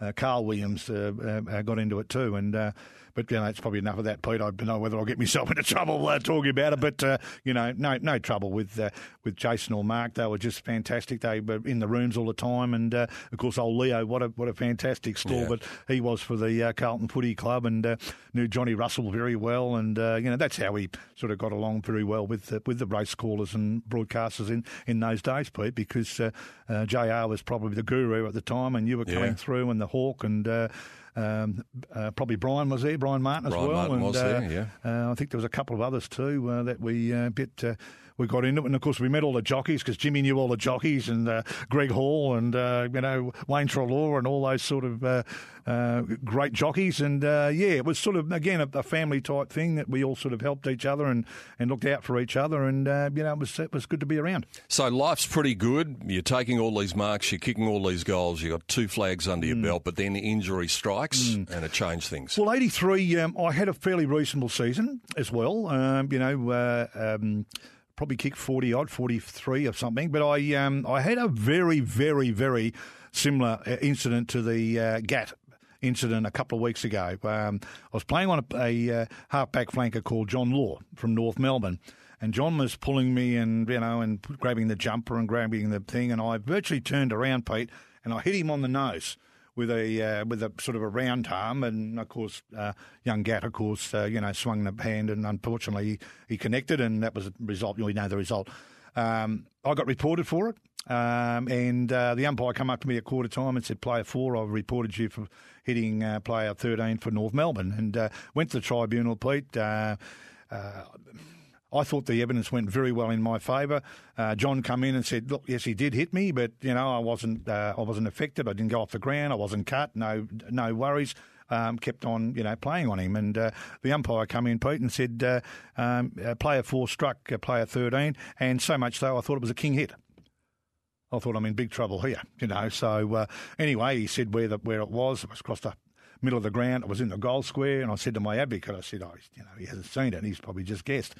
uh, Carl Williams got into it too. And but you know, it's probably enough of that, Pete. I don't know whether I'll get myself into trouble uh, talking about it. But uh, you know, no no trouble with uh, with Jason or Mark. They were just fantastic. They were in the rooms all the time, and uh, of course, old Leo, what a what a fantastic store. Yeah. But he was for the uh, Carlton Footy Club and uh, knew Johnny Russell very well, and you know that's how he sort of got along very well with with the race callers and broadcasters in, in those days, Pete, because Jr was probably the guru at the time, and you were coming yeah. through, and the Hawk and um, uh, probably Brian was there, Brian Martin as Brian well. Martin and, was there, yeah. Uh, I think there was a couple of others too uh, that we uh, bit uh, we got into it. And of course, we met all the jockeys because Jimmy knew all the jockeys and uh, Greg Hall and, uh, you know, Wayne Treloar and all those sort of uh, uh great jockeys. And uh, yeah, it was sort of, again, a, a, family type thing that we all sort of helped each other and, and looked out for each other. And, uh, you know, it was, it was good to be around. So life's pretty good. You're taking all these marks, you're kicking all these goals, you've got two flags under mm. your belt, but then injury strikes mm. and it changed things. Well, 83, um, I had a fairly reasonable season as well. Um, you know, um, probably kicked 40 odd, 43 or something. But I um, I had a very, very, very similar uh, incident to the uh, Gaff incident a couple of weeks ago. Um, I was playing on a, a uh, halfback flanker called John Law from North Melbourne. And John was pulling me and, you know, and grabbing the jumper and grabbing the thing. And I virtually turned around, Pete, and I hit him on the nose with a uh, with a sort of a round arm, and of course, uh, young Gaff, of course, uh, you know, swung the hand, and unfortunately, he, connected, and that was the result. We know the result. Um, I got reported for it, um, and uh, the umpire came up to me at quarter time and said, "Player four, I've reported you for hitting uh, player thirteen for North Melbourne," and uh, went to the tribunal, Pete. I thought the evidence went very well in my favour. Uh, John come in and said, "Look, yes, he did hit me, but you know, I wasn't, uh, I wasn't affected. I didn't go off the ground. I wasn't cut. No, no worries." Um, kept on, you know, playing on him, and uh, the umpire come in, Pete, and said, uh, um, uh, "Player four struck uh, player thirteen, and so much so, I thought it was a king hit." I thought I'm in big trouble here, you know. So anyway, he said where the, where it was. It was across the middle of the ground. It was in the goal square, and I said to my advocate, I said, "Oh, you know, he hasn't seen it. He's probably just guessed."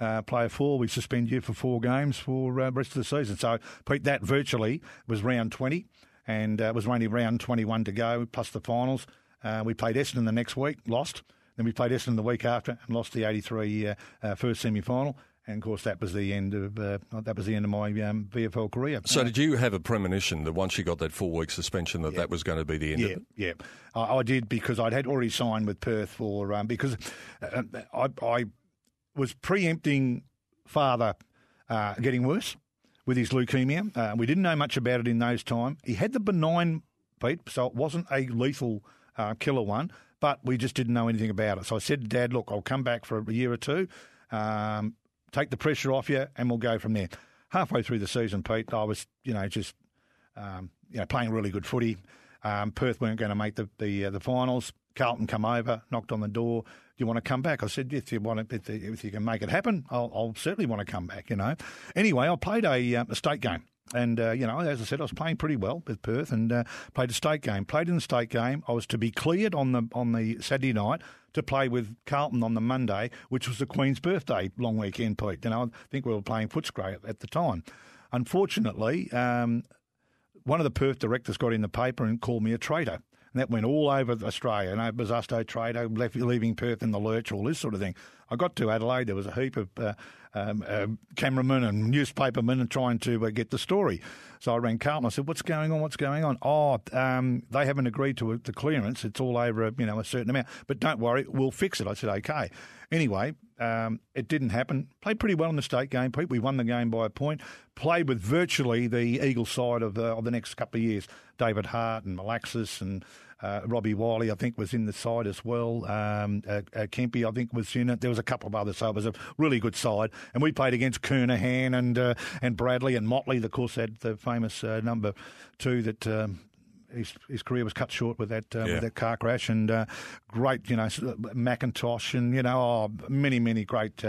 Uh, player four, we suspend you for four games for uh, the rest of the season. So, Pete, that virtually was round 20, and uh, it was only round 21 to go, plus the finals. Uh, we played Essendon the next week, lost. Then we played Essendon the week after and lost the 83 uh, uh, first semi final. And of course, that was the end of uh, that was the end of my um, VFL career. So, uh, did you have a premonition that once you got that four week suspension, that yeah. that was going to be the end yeah, of it? Yeah, I, I, did because I'd had already signed with Perth for um, because uh, I, I was preempting father uh, getting worse with his leukemia. Uh, we didn't know much about it in those times. He had the benign Pete, so it wasn't a lethal uh, killer one, but we just didn't know anything about it. So I said to Dad, "Look, I'll come back for a year or two, um, take the pressure off you, and we'll go from there." Halfway through the season, Pete, I was, you know, just um, you know playing really good footy. Um, Perth weren't going to make the the, uh, the finals. Carlton come over, knocked on the door. Do you want to come back? I said, if you want to, if, you can make it happen, I'll, I'll certainly want to come back. You know. Anyway, I played a, uh, a state game And, uh, you know, as I said, I was playing pretty well with Perth and uh, played a state game. Played in the state game. I was to be cleared on the on the Saturday night to play with Carlton on the Monday, which was the Queen's birthday long weekend, Pete. And I think we were playing Footscray at the time. Unfortunately, um, one of the Perth directors got in the paper and called me a traitor. And that went all over Australia. You know, Bosustow traitor, left, leaving Perth in the lurch, all this sort of thing. I got to Adelaide, there was a heap of uh, um, uh, cameramen and newspapermen trying to uh, get the story. So I rang Carlton. I said, "What's going on? What's going on?" Oh, um, they haven't agreed to the clearance. It's all over, you know, a certain amount. But don't worry, we'll fix it. I said, "Okay." Anyway, um, it didn't happen. Played pretty well in the state game, Pete. We won the game by a point. Played with virtually the Eagle side of the, of the next couple of years. David Hart and Malaxos and uh, Robbie Wiley, I think, was in the side as well. Um, uh, uh, Kempy, I think, was in it. There was a couple of others, so it was a really good side. And we played against Kernahan and uh, and Bradley and Motley, of course, had the famous uh, number two that. Um, his, his career was cut short with that uh, yeah. with that car crash, and uh, great, you know, McIntosh, and you know, oh, many many great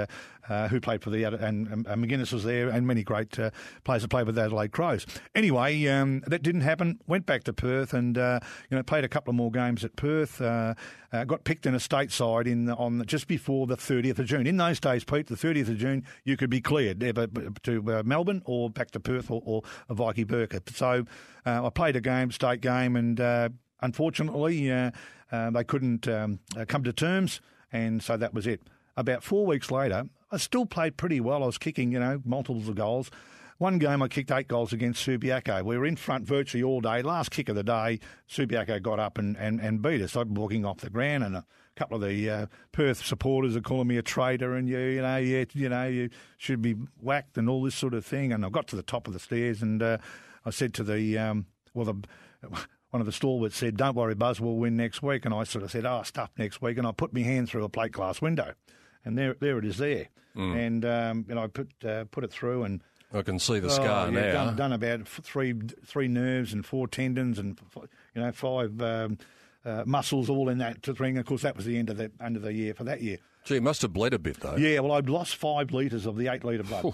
uh, uh, who played for the and, and, McGuinness was there, and many great uh, players that played with the Adelaide Crows. Anyway, um, that didn't happen. Went back to Perth, and uh, you know, played a couple of more games at Perth. got picked in a state side in on just before the 30th of June. In those days, Pete, the 30th of June, you could be cleared either to Melbourne or back to Perth or, or Vicky Burkett. So I played a game, state game, and unfortunately, uh, uh, they couldn't um, uh, come to terms, and so that was it. About four weeks later, I still played pretty well. I was kicking, you know, multiples of goals. One game I kicked eight goals against Subiaco. We were in front virtually all day. Last kick of the day, Subiaco got up and, and, and beat us. I'm walking off the ground and a couple of the uh, Perth supporters are calling me a traitor and you, you know, you, you know, you should be whacked and all this sort of thing. And I got to the top of the stairs and uh, I said to the, um, well, the one of the stalwarts said, "Don't worry, Buzz, we'll win next week." And I sort of said, "Oh, stuff next week," and I put my hand through a plate glass window, and there, there it is there, mm. and um, and I put uh, put it through, and I can see the scar oh, yeah, now. Done, done, about three three nerves and four tendons, and you know five um, uh, muscles all in that to thing. Of course, that was the end of the end of the year for that year. Gee, it must have bled a bit though. Yeah, well, I'd lost five litres of the eight litre blood.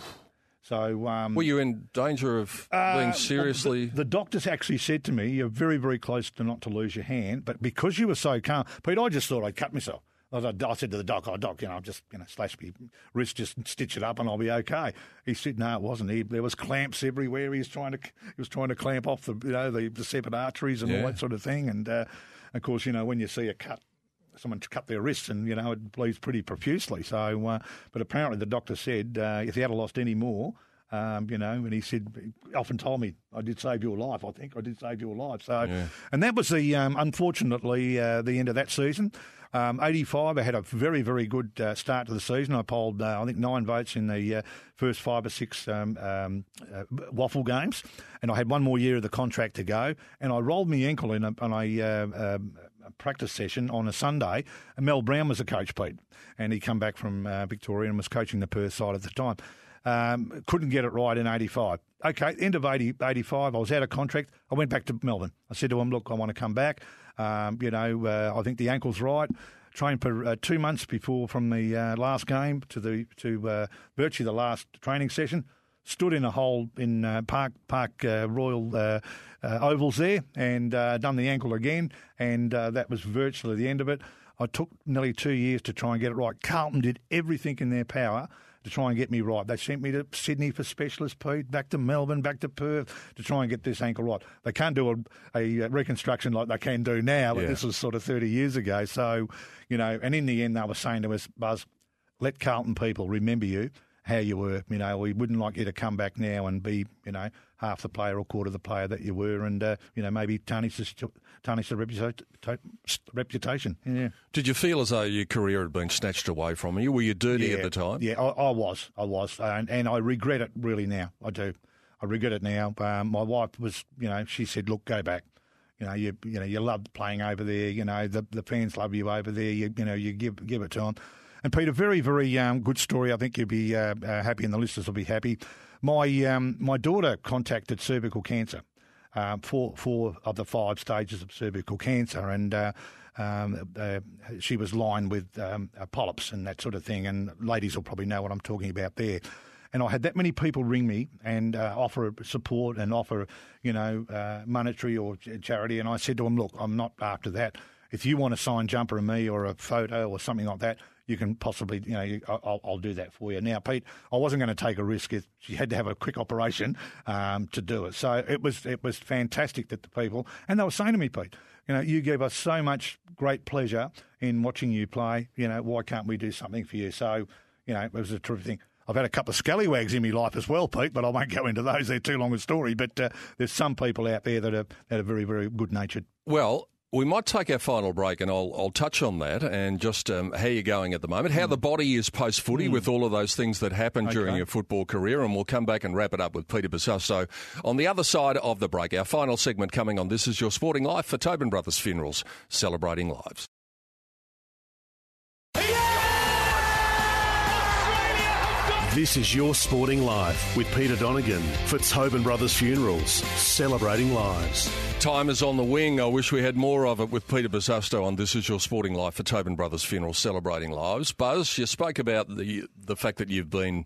So, um, were you in danger of uh, being seriously? The, the, doctors actually said to me, "You're very, very close to not to lose your hand, but because you were so calm, Pete, I just thought I'd cut myself." I, I said to the doc, "Oh, doc, you know, I'll just you know, slash my wrist, just stitch it up, and I'll be okay." He said, "No, it wasn't. He, there was clamps everywhere. He was trying to, he was trying to clamp off the, you know, the, the separate arteries and yeah. all that sort of thing." And uh, of course, you know, when you see a cut someone cut their wrists and you know it bleeds pretty profusely. So, uh, but apparently the doctor said uh, if he had lost any more, um, you know, and he said, he often told me, I did save your life. I think I did save your life. So, yeah. and that was the um, unfortunately uh, the end of that season. Um, 85, I had a very, very good uh, start to the season. I polled, uh, I think, nine votes in the uh, first five or six um, um, uh, WAFL games, and I had one more year of the contract to go. And I rolled my ankle in a, on a, uh, um, a practice session on a Sunday. And Mel Brown was the coach, Pete, and he come back from uh, Victoria and was coaching the Perth side at the time. Um, couldn't get it right in 85. Okay, end of 80, 85, I was out of contract. I went back to Melbourne. I said to him, look, I want to come back. Um, you know, uh, I think the ankle's right. Trained for uh, two months before from the uh, last game to the to uh, virtually the last training session. Stood in a hole in uh, Park Park uh, Royal Ovals there and done the ankle again, and that was virtually the end of it. I took nearly two years to try and get it right. Carlton did everything in their power to try and get me right. They sent me to Sydney for specialist, Pete, back to Melbourne, back to Perth to try and get this ankle right. They can't do a, a reconstruction like they can do now, but yeah. this was sort of 30 years ago. So, you know, and in the end, they were saying to us, Buzz, let Carlton people remember you how you were. You know, we wouldn't like you to come back now and be, you know, half the player or quarter the player that you were, and uh, you know maybe tarnish the, tarnish the reputation. Yeah. Did you feel as though your career had been snatched away from you? Were you dirty yeah, at the time? Yeah, I, I was. I was, and, and, I regret it really now. I do. I regret it now. Um, my wife was, you know, she said, "Look, go back." You know, you you know, you love playing over there. You know, the the fans love you over there. You you know, you give give it to them. And Peter, very, very um, good story. I think you'll be uh, uh, happy, and the listeners will be happy. My um, my daughter contacted cervical cancer, uh, four four of the five stages of cervical cancer, and. Uh, um, uh, she was lined with um, polyps and that sort of thing, and ladies will probably know what I'm talking about there. and I had that many people ring me and uh, offer support and offer, you know, uh, monetary or charity, and I said to them, look, I'm not after that. If you want a signed jumper of me or a photo or something like that, you can possibly, you know, I'll, I'll do that for you. Now, Pete, I wasn't going to take a risk. If she had to have a quick operation um, to do it, so it was it was fantastic that the people and they were saying to me, Pete, you know, you give us so much great pleasure in watching you play. You know, why can't we do something for you? So, you know, it was a terrific thing. I've had a couple of scallywags in my life as well, Pete, but I won't go into those. They're too long a story. But uh, there's some people out there that are that are very, very good natured. Well, we might take our final break, and I'll I'll touch on that and just um, how you're going at the moment, how mm. the body is post footy mm. with all of those things that happened okay. during your football career, and we'll come back and wrap it up with Peter Bosustow on the other side of the break. Our final segment coming on. This is your sporting life for Tobin Brothers Funerals, celebrating lives. This is Your Sporting Life with Peter Donegan for Tobin Brothers Funerals, celebrating lives. Time is on the wing. I wish we had more of it with Peter Bosustow on This Is Your Sporting Life for Tobin Brothers Funerals, celebrating lives. Buzz, you spoke about the the fact that you've been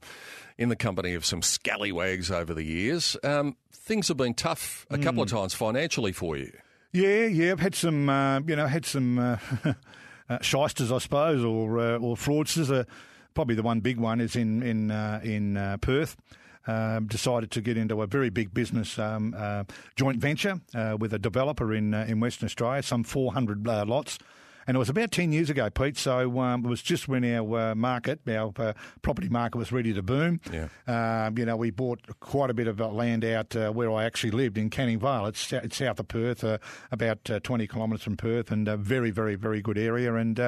in the company of some scallywags over the years. Um, things have been tough a couple mm. of times financially for you. Yeah, yeah. I've had some, uh, you know, had some uh, uh, shysters, I suppose, or uh, or fraudsters. Uh, probably the one big one is in in uh, in uh, Perth. Um, decided to get into a very big business um, uh, joint venture uh, with a developer in uh, in Western Australia, some 400 uh, lots. And it was about 10 years ago, Pete. So um, it was just when our market, our property market was ready to boom. Yeah. Um, you know, we bought quite a bit of land out where I actually lived in Canning Vale. It's, it's south of Perth, about 20 kilometres from Perth, and a very, very, very good area. And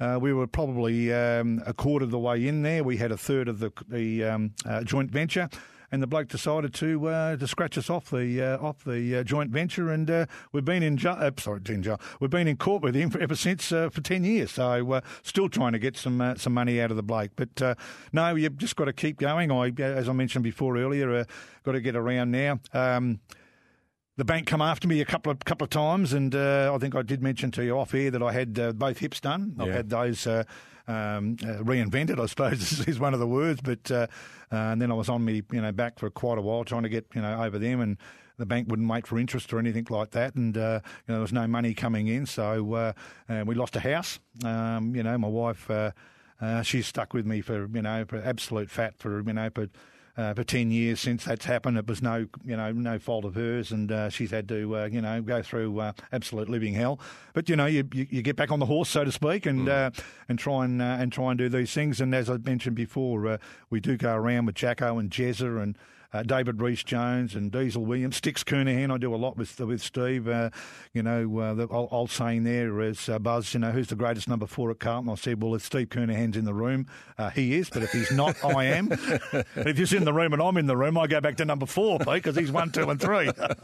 uh, we were probably um, a quarter of the way in there. We had a third of the, the um, uh, joint venture and the bloke decided to uh, to scratch us off the uh, off the uh, joint venture, and uh, we've been in. Uh, sorry, in jail. We've been in court with him ever since for ten years. So still trying to get some some money out of the bloke. But no, you've just got to keep going. I, as I mentioned before earlier, got to get around now. Um, the bank come after me a couple of couple of times, and uh, I think I did mention to you off air that I had uh, both hips done. I've had those uh, um, uh, reinvented, I suppose is one of the words. But uh, uh, and then I was on me, you know, back for quite a while trying to get you know over them, and the bank wouldn't wait for interest or anything like that, and you know there was no money coming in, so we lost a house. Um, you know, my wife. she's stuck with me for you know for absolute fat for you know for uh, for ten years since that's happened. It was no, you know, no fault of hers, and uh, she's had to, uh, you know, go through uh, absolute living hell. But you know, you, you, you get back on the horse, so to speak, and mm. Uh, and try and uh, and try and do these things. And as I mentioned before, we do go around with Jacko and Jezza and uh, David Rhys-Jones and Diesel Williams, Sticks Kernahan. I do a lot with with Steve. Uh, you know, uh, the old, old, saying there is uh, Buzz. You know, who's the greatest number four at Carlton? I said, well, if Steve Kernahan's in the room, uh, he is. But if he's not, I am. if he's in the room and I'm in the room, I go back to number four, Pete, because he's one, two, and three.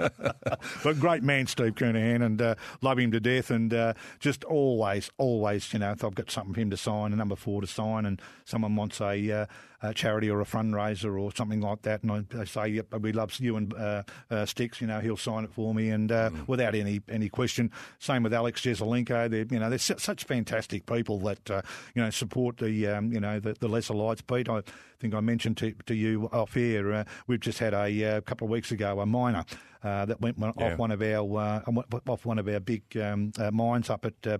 but great man, Steve Kernahan, and uh, love him to death. And just always, always, you know, if I've got something for him to sign, a number four to sign, and someone wants a a charity or a fundraiser or something like that, and I, I say, yep, we love you and uh, uh, Sticks, you know, he'll sign it for me, and uh, mm. without any any question. Same with Alex Jesaulenko. They're you know they're such fantastic people that uh, you know support the um, you know the, the lesser lights. Pete, I think I mentioned to, to you off air. Uh, we've just had a uh, couple of weeks ago a miner uh, that went yeah. off one of our uh, off one of our big um, uh, mines up at uh,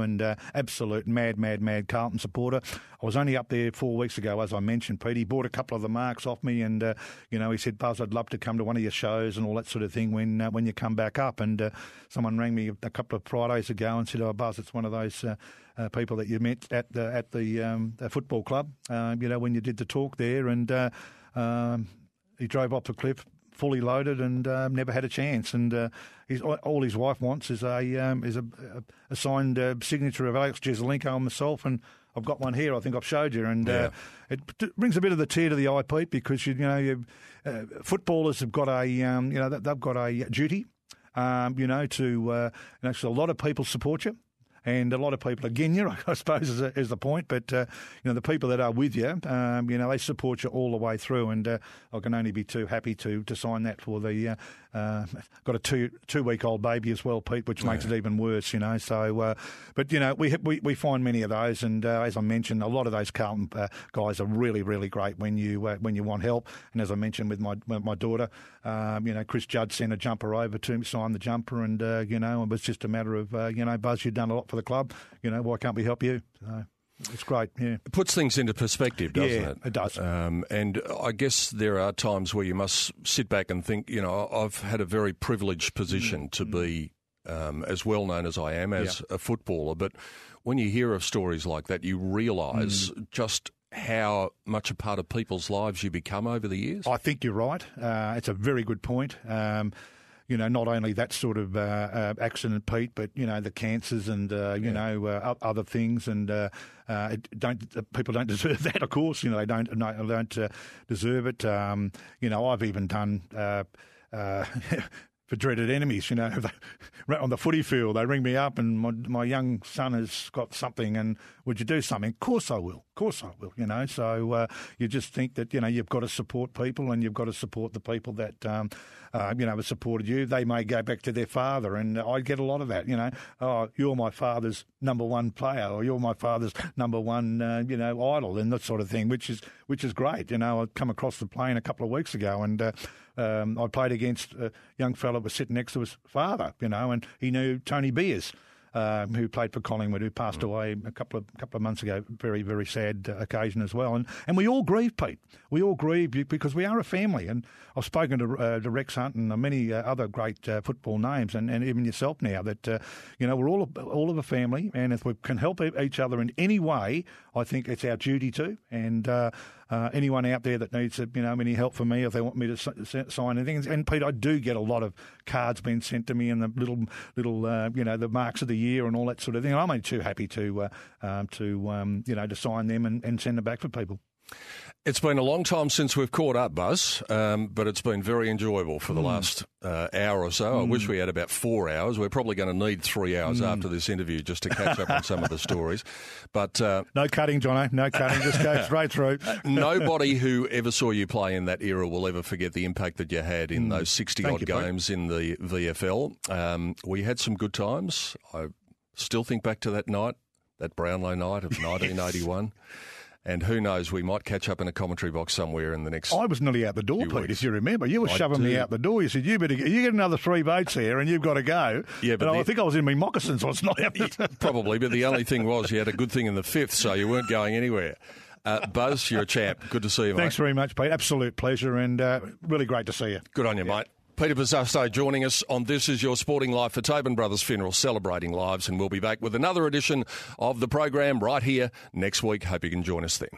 and uh, absolute mad, mad, mad Carlton supporter. I was only up there four weeks ago, as I mentioned, Pete. He bought a couple of the marks off me, and uh, you know he said, "Buzz, I'd love to come to one of your shows and all that sort of thing when when you come back up." And someone rang me a couple of Fridays ago and said, "Oh, Buzz, it's one of those." Uh, people that you met at the at the, um, the football club. Uh, you know when you did the talk there, and uh, um, he drove off the cliff fully loaded and um, never had a chance. And uh, his, all his wife wants is a um, is a, a signed uh, signature of Alex Jesaulenko and myself, and I've got one here. I think I've showed you, and uh, yeah. uh, it brings a bit of the tear to the eye, Pete, because you, you know you, uh, footballers have got a um, you know they've got a duty, um, you know to uh, actually a lot of people support you. And a lot of people, again, you I suppose is, is the point, but uh, you know the people that are with you, um, you know, they support you all the way through, and uh, I can only be too happy to to sign that for the. Uh, uh, got a two two week old baby as well, Pete, which makes it even worse, you know. So, uh, but you know, we we we find many of those, and uh, as I mentioned, a lot of those Carlton uh, guys are really really great when you uh, when you want help. And as I mentioned with my with my daughter, um, you know, Chris Judd sent a jumper over to him, signed the jumper, and uh, you know, it was just a matter of you know, Buzz, you've done a lot for the club. You know, why can't we help you? So. It's great, yeah. It puts things into perspective, doesn't Yeah, it? it does. Um, and I guess there are times where you must sit back and think, you know, I've had a very privileged position to be um, as well known as I am as a footballer. But when you hear of stories like that, you realise just how much a part of people's lives you become over the years. I think you're right. Uh, it's a very good point. Um, you know, not only that sort of uh, uh, accident, Pete, but you know the cancers and uh, you know uh, other things, and uh, uh, it don't uh, people don't deserve that. Of course, you know they don't no, they don't uh, deserve it. Um, you know, I've even done. Uh, uh, For dreaded enemies, you know, on the footy field, they ring me up and my, my young son has got something, and would you do something? Of course I will. Of course I will. You know, so uh, you just think that you know you've got to support people, and you've got to support the people that um, uh, you know have supported you. They may go back to their father, and I get a lot of that. You know, oh, you're my father's number one player, or you're my father's number one, uh, you know, idol, and that sort of thing, which is which is great. You know, I come across the plane a couple of weeks ago, and uh, um, I played against a young fellow who was sitting next to his father, you know, and he knew Tony Beers. Um, who played for Collingwood, who passed away a couple of couple of months ago. Very very sad uh, occasion as well, and and we all grieve, Pete. We all grieve because we are a family. And I've spoken to, uh, to Rex Hunt and many uh, other great uh, football names, and, and even yourself now. That uh, you know we're all a, all of a family, and if we can help each other in any way, I think it's our duty to. And uh, uh, anyone out there that needs you know any help from me, if they want me to s- sign anything, and Pete, I do get a lot of cards being sent to me and the little little uh, you know the marks of the year and all that sort of thing. I'm only too happy to uh, um, to um, you know to sign them and, and send them back for people. It's been a long time since we've caught up, Buzz, um, but it's been very enjoyable for the last uh, hour or so. I wish we had about four hours. We're probably going to need three hours after this interview just to catch up on some of the stories. But uh, No cutting, Jono. No cutting. Just go straight through. nobody who ever saw you play in that era will ever forget the impact that you had in those 60 Thank odd you, games in the VFL. Um, we had some good times. I still think back to that night, that Brownlow night of 1981. And who knows, we might catch up in a commentary box somewhere in the next. I was nearly out the door, Pete. weeks. If you remember, you were I shoving me out the door. You said you better get, you get another three votes here, and you've got to go. Yeah, but and I think I was in my moccasins. I was not out. Probably, but the only thing was you had a good thing in the fifth, so you weren't going anywhere. Uh, Buzz, you're a champ. Good to see you, mate. Thanks very much, Pete. Absolute pleasure, and uh, really great to see you. Good on you, mate. Peter Bosustow joining us on This Is Your Sporting Life for Tobin Brothers Funeral, celebrating lives, and we'll be back with another edition of the program right here next week. Hope you can join us then.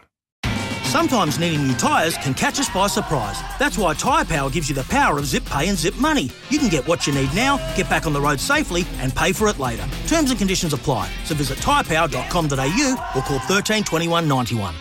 Sometimes needing new tyres can catch us by surprise. That's why Tyre Power gives you the power of zip pay and zip money. You can get what you need now, get back on the road safely, and pay for it later. Terms and conditions apply. So visit tyrepower.com.au or call 13 21 91.